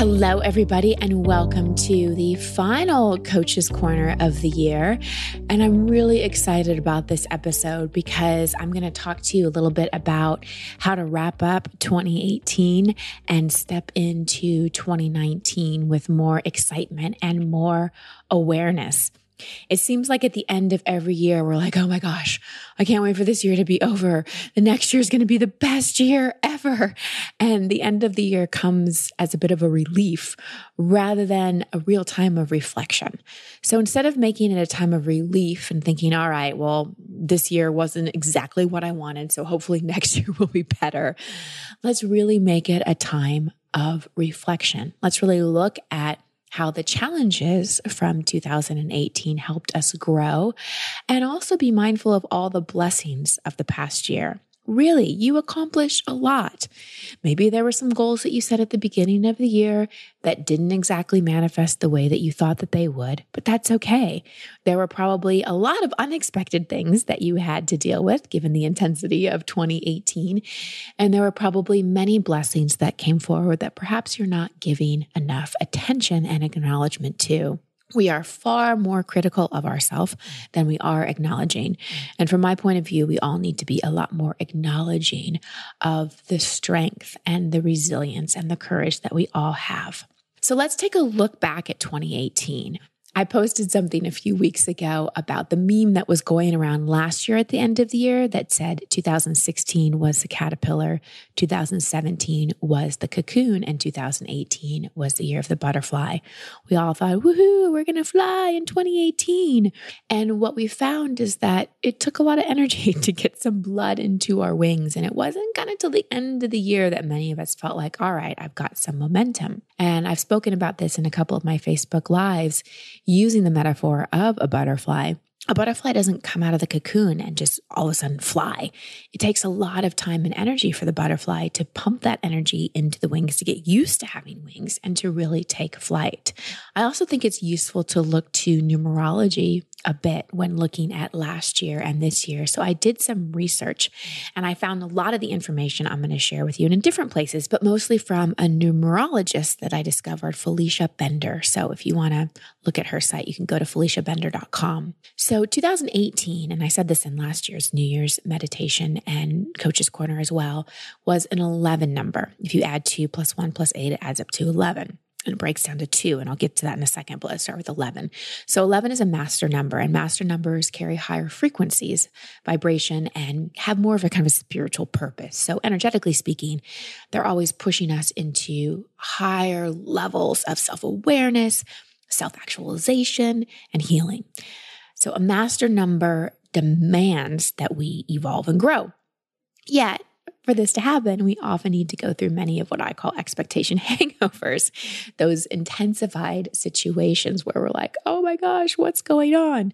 Hello, everybody, and welcome to the final Coach's Corner of the year. And I'm really excited about this episode because I'm going to talk to you a little bit about how to wrap up 2018 and step into 2019 with more excitement and more awareness. It seems like at the end of every year, we're like, oh my gosh, I can't wait for this year to be over. The next year is going to be the best year ever. And the end of the year comes as a bit of a relief rather than a real time of reflection. So instead of making it a time of relief and thinking, all right, well, this year wasn't exactly what I wanted. So hopefully next year will be better. Let's really make it a time of reflection. Let's really look at how the challenges from 2018 helped us grow and also be mindful of all the blessings of the past year. Really, you accomplished a lot. Maybe there were some goals that you set at the beginning of the year that didn't exactly manifest the way that you thought that they would, but that's okay. There were probably a lot of unexpected things that you had to deal with given the intensity of 2018. And there were probably many blessings that came forward that perhaps you're not giving enough attention and acknowledgement to we are far more critical of ourselves than we are acknowledging. And from my point of view, we all need to be a lot more acknowledging of the strength and the resilience and the courage that we all have. So let's take a look back at 2018. I posted something a few weeks ago about the meme that was going around last year at the end of the year that said 2016 was the caterpillar, 2017 was the cocoon, and 2018 was the year of the butterfly. We all thought, woohoo, we're going to fly in 2018. And what we found is that it took a lot of energy to get some blood into our wings. And it wasn't kind of till the end of the year that many of us felt like, all right, I've got some momentum. And I've spoken about this in a couple of my Facebook lives using the metaphor of a butterfly, a butterfly doesn't come out of the cocoon and just all of a sudden fly. It takes a lot of time and energy for the butterfly to pump that energy into the wings to get used to having wings and to really take flight. I also think it's useful to look to numerology a bit when looking at last year and this year. So I did some research and I found a lot of the information I'm going to share with you in different places, but mostly from a numerologist that I discovered, Felicia Bender. So if you want to look at her site, you can go to feliciabender.com. So 2018, and I said this in last year's New Year's meditation and coach's corner as well, was an 11 number. If you add two plus one plus eight, it adds up to 11 and it breaks down to two. And I'll get to that in a second, but let's start with 11. So 11 is a master number, and master numbers carry higher frequencies, vibration, and have more of a kind of a spiritual purpose. So, energetically speaking, they're always pushing us into higher levels of self awareness, self actualization, and healing. So, a master number demands that we evolve and grow. Yet, for this to happen, we often need to go through many of what I call expectation hangovers, those intensified situations where we're like, oh my gosh, what's going on?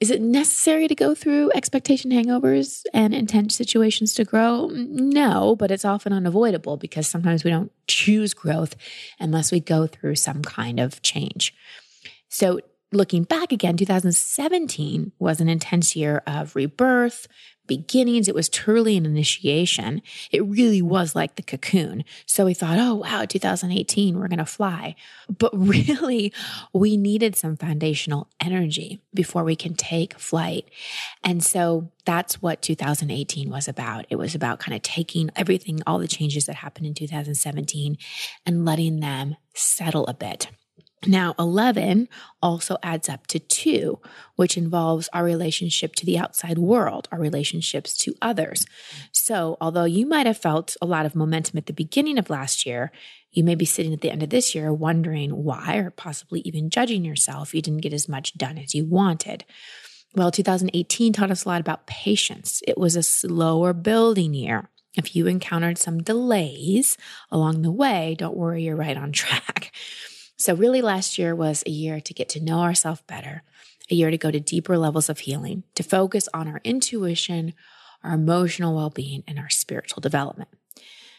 Is it necessary to go through expectation hangovers and intense situations to grow? No, but it's often unavoidable because sometimes we don't choose growth unless we go through some kind of change. So, looking back again, 2017 was an intense year of rebirth, beginnings. It was truly an initiation. It really was like the cocoon. So we thought, oh, wow, 2018, we're going to fly. But really, we needed some foundational energy before we can take flight. And so that's what 2018 was about. It was about kind of taking everything, all the changes that happened in 2017 and letting them settle a bit. Now, 11 also adds up to two, which involves our relationship to the outside world, our relationships to others. So, although you might have felt a lot of momentum at the beginning of last year, you may be sitting at the end of this year wondering why, or possibly even judging yourself you didn't get as much done as you wanted. Well, 2018 taught us a lot about patience. It was a slower building year. If you encountered some delays along the way, don't worry, you're right on track. So, really, last year was a year to get to know ourselves better, a year to go to deeper levels of healing, to focus on our intuition, our emotional well being, and our spiritual development.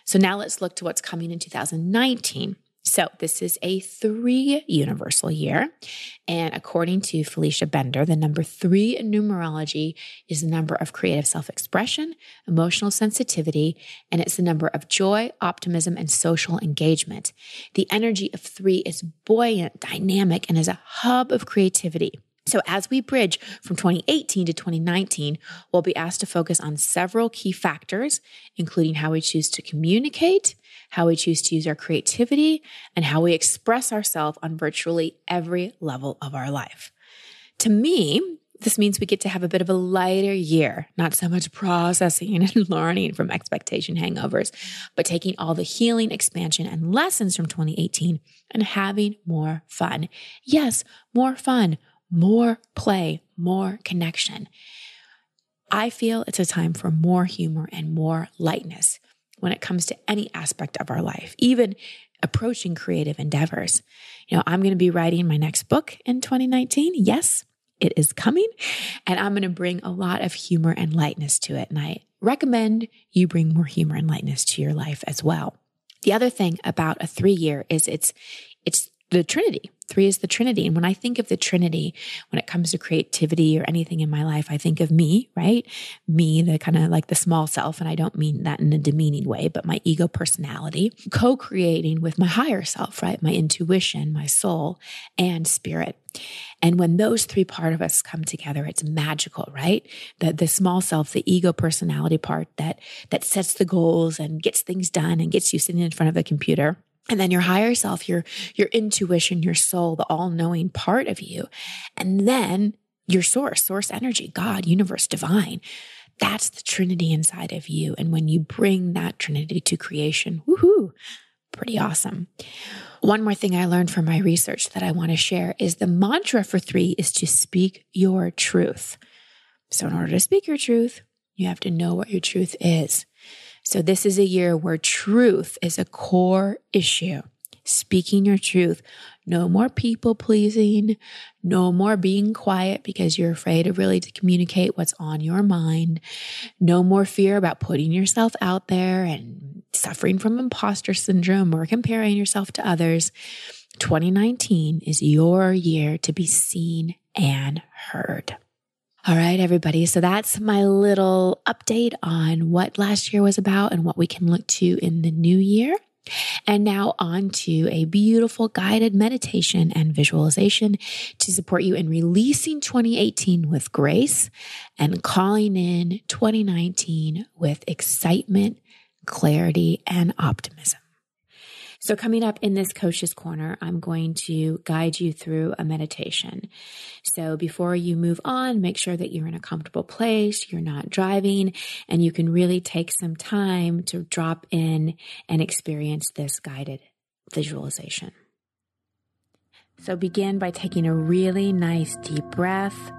So, now let's look to what's coming in 2019. So, this is a three universal year. And according to Felicia Bender, the number three in numerology is the number of creative self expression, emotional sensitivity, and it's the number of joy, optimism, and social engagement. The energy of three is buoyant, dynamic, and is a hub of creativity. So, as we bridge from 2018 to 2019, we'll be asked to focus on several key factors, including how we choose to communicate, how we choose to use our creativity, and how we express ourselves on virtually every level of our life. To me, this means we get to have a bit of a lighter year, not so much processing and learning from expectation hangovers, but taking all the healing, expansion, and lessons from 2018 and having more fun. Yes, more fun, more play, more connection. I feel it's a time for more humor and more lightness when it comes to any aspect of our life, even approaching creative endeavors. You know, I'm going to be writing my next book in 2019. Yes, it is coming, and I'm going to bring a lot of humor and lightness to it. And I recommend you bring more humor and lightness to your life as well. The other thing about a three year is it's, it's the Trinity. Three is the Trinity. And when I think of the Trinity, when it comes to creativity or anything in my life, I think of me, right? Me, the kind of like the small self. And I don't mean that in a demeaning way, but my ego personality, co creating with my higher self, right? My intuition, my soul, and spirit. And when those three part of us come together, it's magical, right? The, the small self, the ego personality part that, that sets the goals and gets things done and gets you sitting in front of the computer and then your higher self, your, your intuition, your soul, the all knowing part of you. And then your source, source energy, God, universe, divine. That's the Trinity inside of you. And when you bring that Trinity to creation, woohoo, pretty awesome. One more thing I learned from my research that I want to share is the mantra for three is to speak your truth. So, in order to speak your truth, you have to know what your truth is. So, this is a year where truth is a core issue. Speaking your truth. No more people pleasing. No more being quiet because you're afraid of really to communicate what's on your mind. No more fear about putting yourself out there and suffering from imposter syndrome or comparing yourself to others. 2019 is your year to be seen and heard. All right, everybody. So that's my little update on what last year was about and what we can look to in the new year. And now on to a beautiful guided meditation and visualization to support you in releasing 2018 with grace and calling in 2019 with excitement, clarity, and optimism. So, coming up in this Coach's Corner, I'm going to guide you through a meditation. So, before you move on, make sure that you're in a comfortable place, you're not driving, and you can really take some time to drop in and experience this guided visualization. So, begin by taking a really nice deep breath,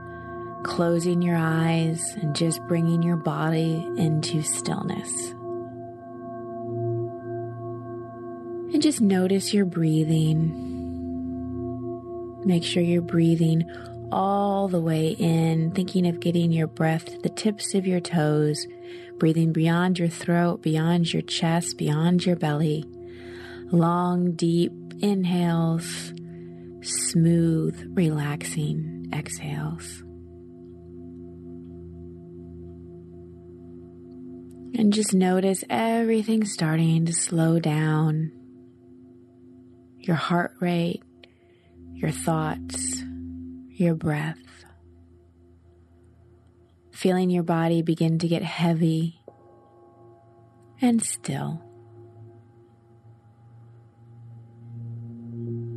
closing your eyes, and just bringing your body into stillness. Just notice your breathing. Make sure you're breathing all the way in, thinking of getting your breath to the tips of your toes, breathing beyond your throat, beyond your chest, beyond your belly. Long, deep inhales, smooth, relaxing exhales. And just notice everything starting to slow down your heart rate, your thoughts, your breath. Feeling your body begin to get heavy and still.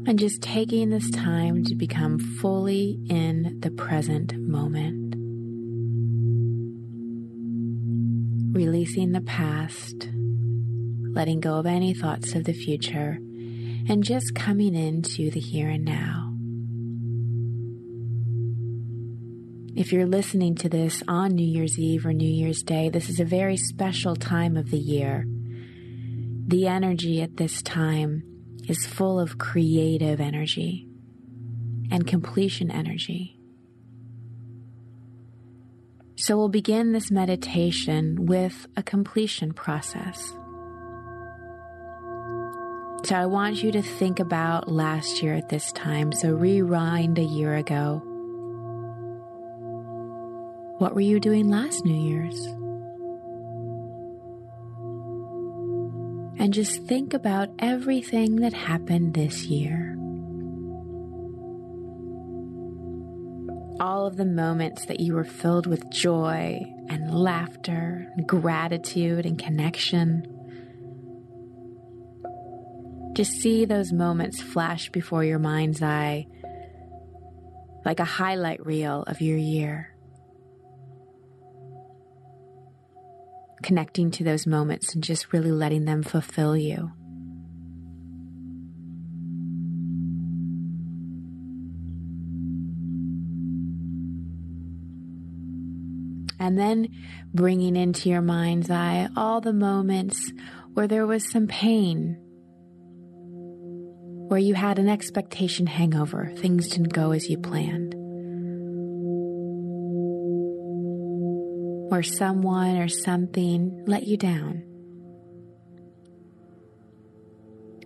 And just taking this time to become fully in the present moment. Releasing the past, letting go of any thoughts of the future and just coming into the here and now. If you're listening to this on New Year's Eve or New Year's Day, this is a very special time of the year. The energy at this time is full of creative energy and completion energy. So we'll begin this meditation with a completion process. So I want you to think about last year at this time. So rewind a year ago. What were you doing last New Year's? And just think about everything that happened this year. All of the moments that you were filled with joy and laughter, and gratitude and connection. Just see those moments flash before your mind's eye like a highlight reel of your year. Connecting to those moments and just really letting them fulfill you. And then bringing into your mind's eye all the moments where there was some pain where you had an expectation hangover, things didn't go as you planned. Where someone or something let you down.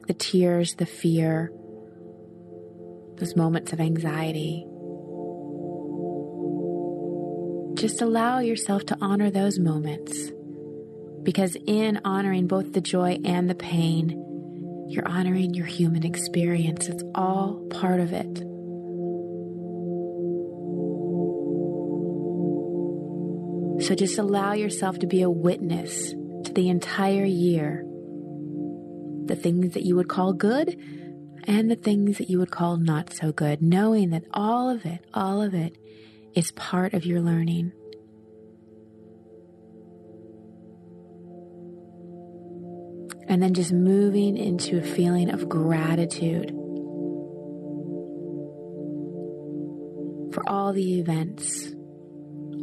The tears, the fear, those moments of anxiety. Just allow yourself to honor those moments because in honoring both the joy and the pain, you're honoring your human experience. It's all part of it. So just allow yourself to be a witness to the entire year. The things that you would call good and the things that you would call not so good, knowing that all of it, all of it is part of your learning. And then just moving into a feeling of gratitude for all the events,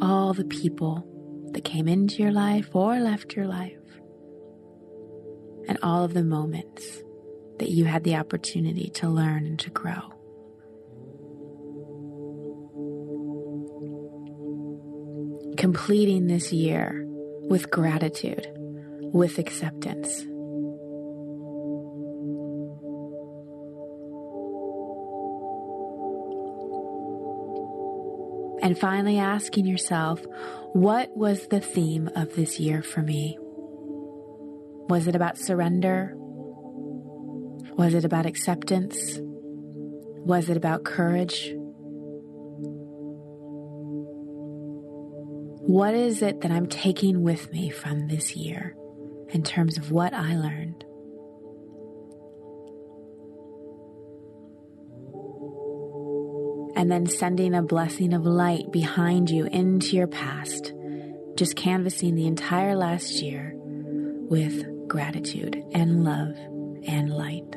all the people that came into your life or left your life, and all of the moments that you had the opportunity to learn and to grow. Completing this year with gratitude, with acceptance. And finally, asking yourself, what was the theme of this year for me? Was it about surrender? Was it about acceptance? Was it about courage? What is it that I'm taking with me from this year in terms of what I learned? And then sending a blessing of light behind you into your past, just canvassing the entire last year with gratitude and love and light.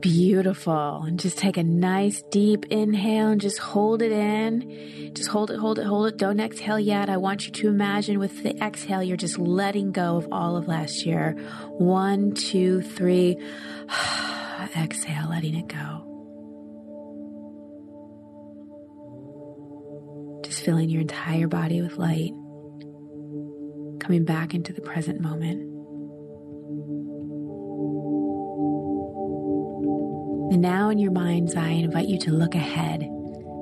Beautiful. And just take a nice deep inhale and just hold it in. Just hold it, hold it, hold it. Don't exhale yet. I want you to imagine with the exhale, you're just letting go of all of last year. One, two, three. exhale, letting it go. Just filling your entire body with light. Coming back into the present moment. And now, in your mind's eye, I invite you to look ahead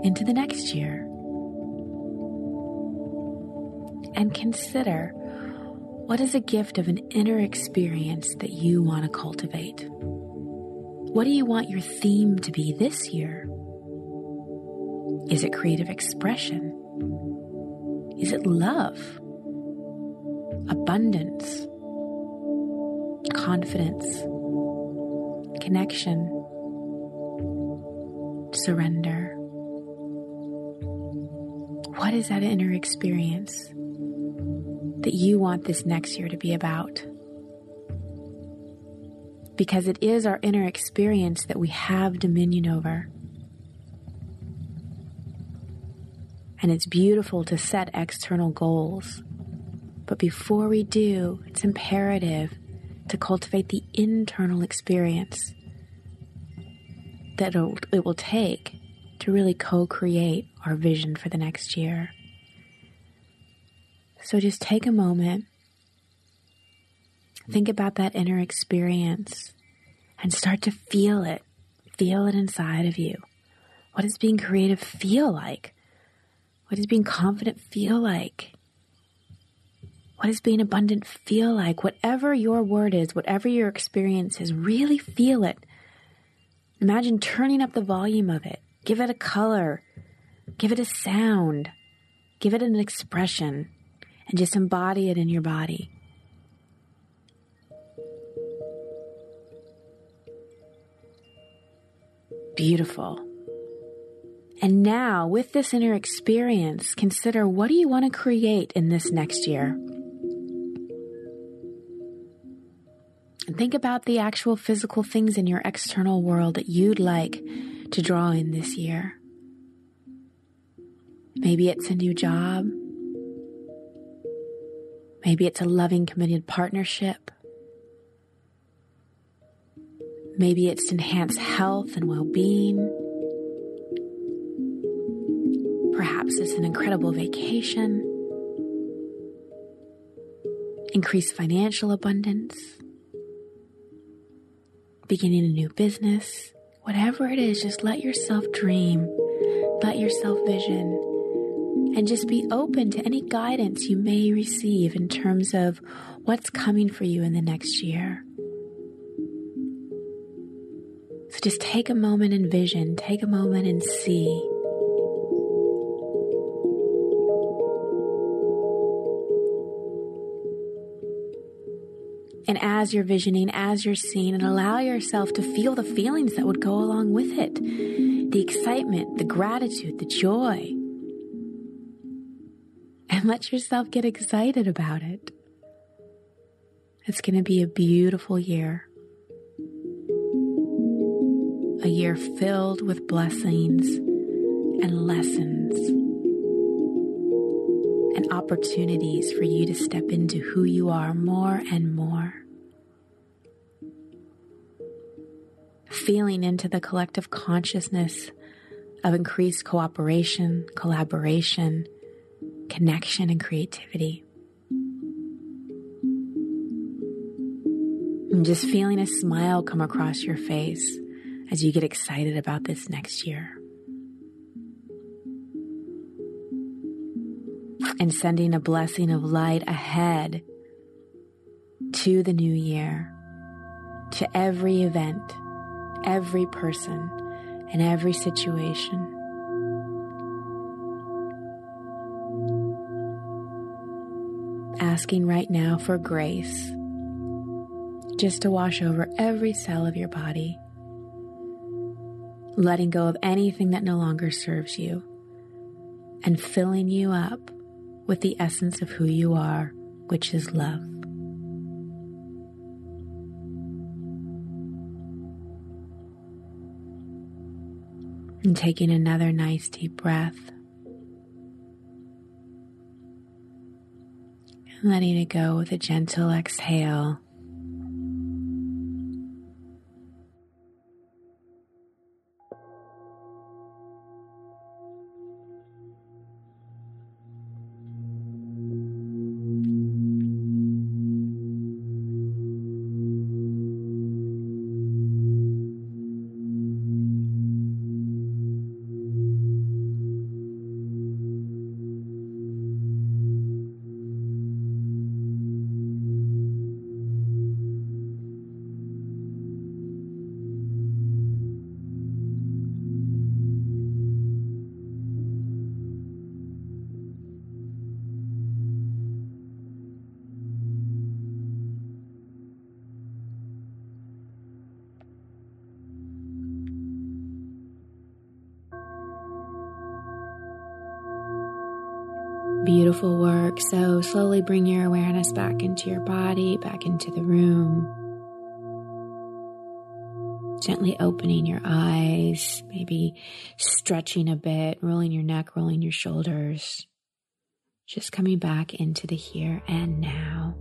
into the next year and consider what is a gift of an inner experience that you want to cultivate? What do you want your theme to be this year? Is it creative expression? Is it love? Abundance? Confidence? Connection? Surrender. What is that inner experience that you want this next year to be about? Because it is our inner experience that we have dominion over. And it's beautiful to set external goals. But before we do, it's imperative to cultivate the internal experience that it will take to really co create our vision for the next year. So just take a moment, think about that inner experience, and start to feel it. Feel it inside of you. What does being creative feel like? What does being confident feel like? What does being abundant feel like? Whatever your word is, whatever your experience is, really feel it. Imagine turning up the volume of it. Give it a color. Give it a sound. Give it an expression. And just embody it in your body. Beautiful. And now, with this inner experience, consider what do you want to create in this next year? Think about the actual physical things in your external world that you'd like to draw in this year. Maybe it's a new job. Maybe it's a loving, committed partnership. Maybe it's enhanced health and well being. Perhaps it's an incredible vacation, increased financial abundance beginning a new business, whatever it is, just let yourself dream, let yourself vision, and just be open to any guidance you may receive in terms of what's coming for you in the next year. So just take a moment and vision, take a moment and see. And as you're visioning, as you're seeing, and allow yourself to feel the feelings that would go along with it the excitement, the gratitude, the joy. And let yourself get excited about it. It's going to be a beautiful year. A year filled with blessings and lessons and opportunities for you to step into who you are more and more. Feeling into the collective consciousness of increased cooperation, collaboration, connection, and creativity. And just feeling a smile come across your face as you get excited about this next year. and sending a blessing of light ahead to the new year, to every event, every person, and every situation. Asking right now for grace just to wash over every cell of your body, letting go of anything that no longer serves you, and filling you up with the essence of who you are, which is love. And taking another nice deep breath. And letting it go with a gentle exhale. Beautiful work. So slowly bring your awareness back into your body, back into the room. Gently opening your eyes, maybe stretching a bit, rolling your neck, rolling your shoulders. Just coming back into the here and now.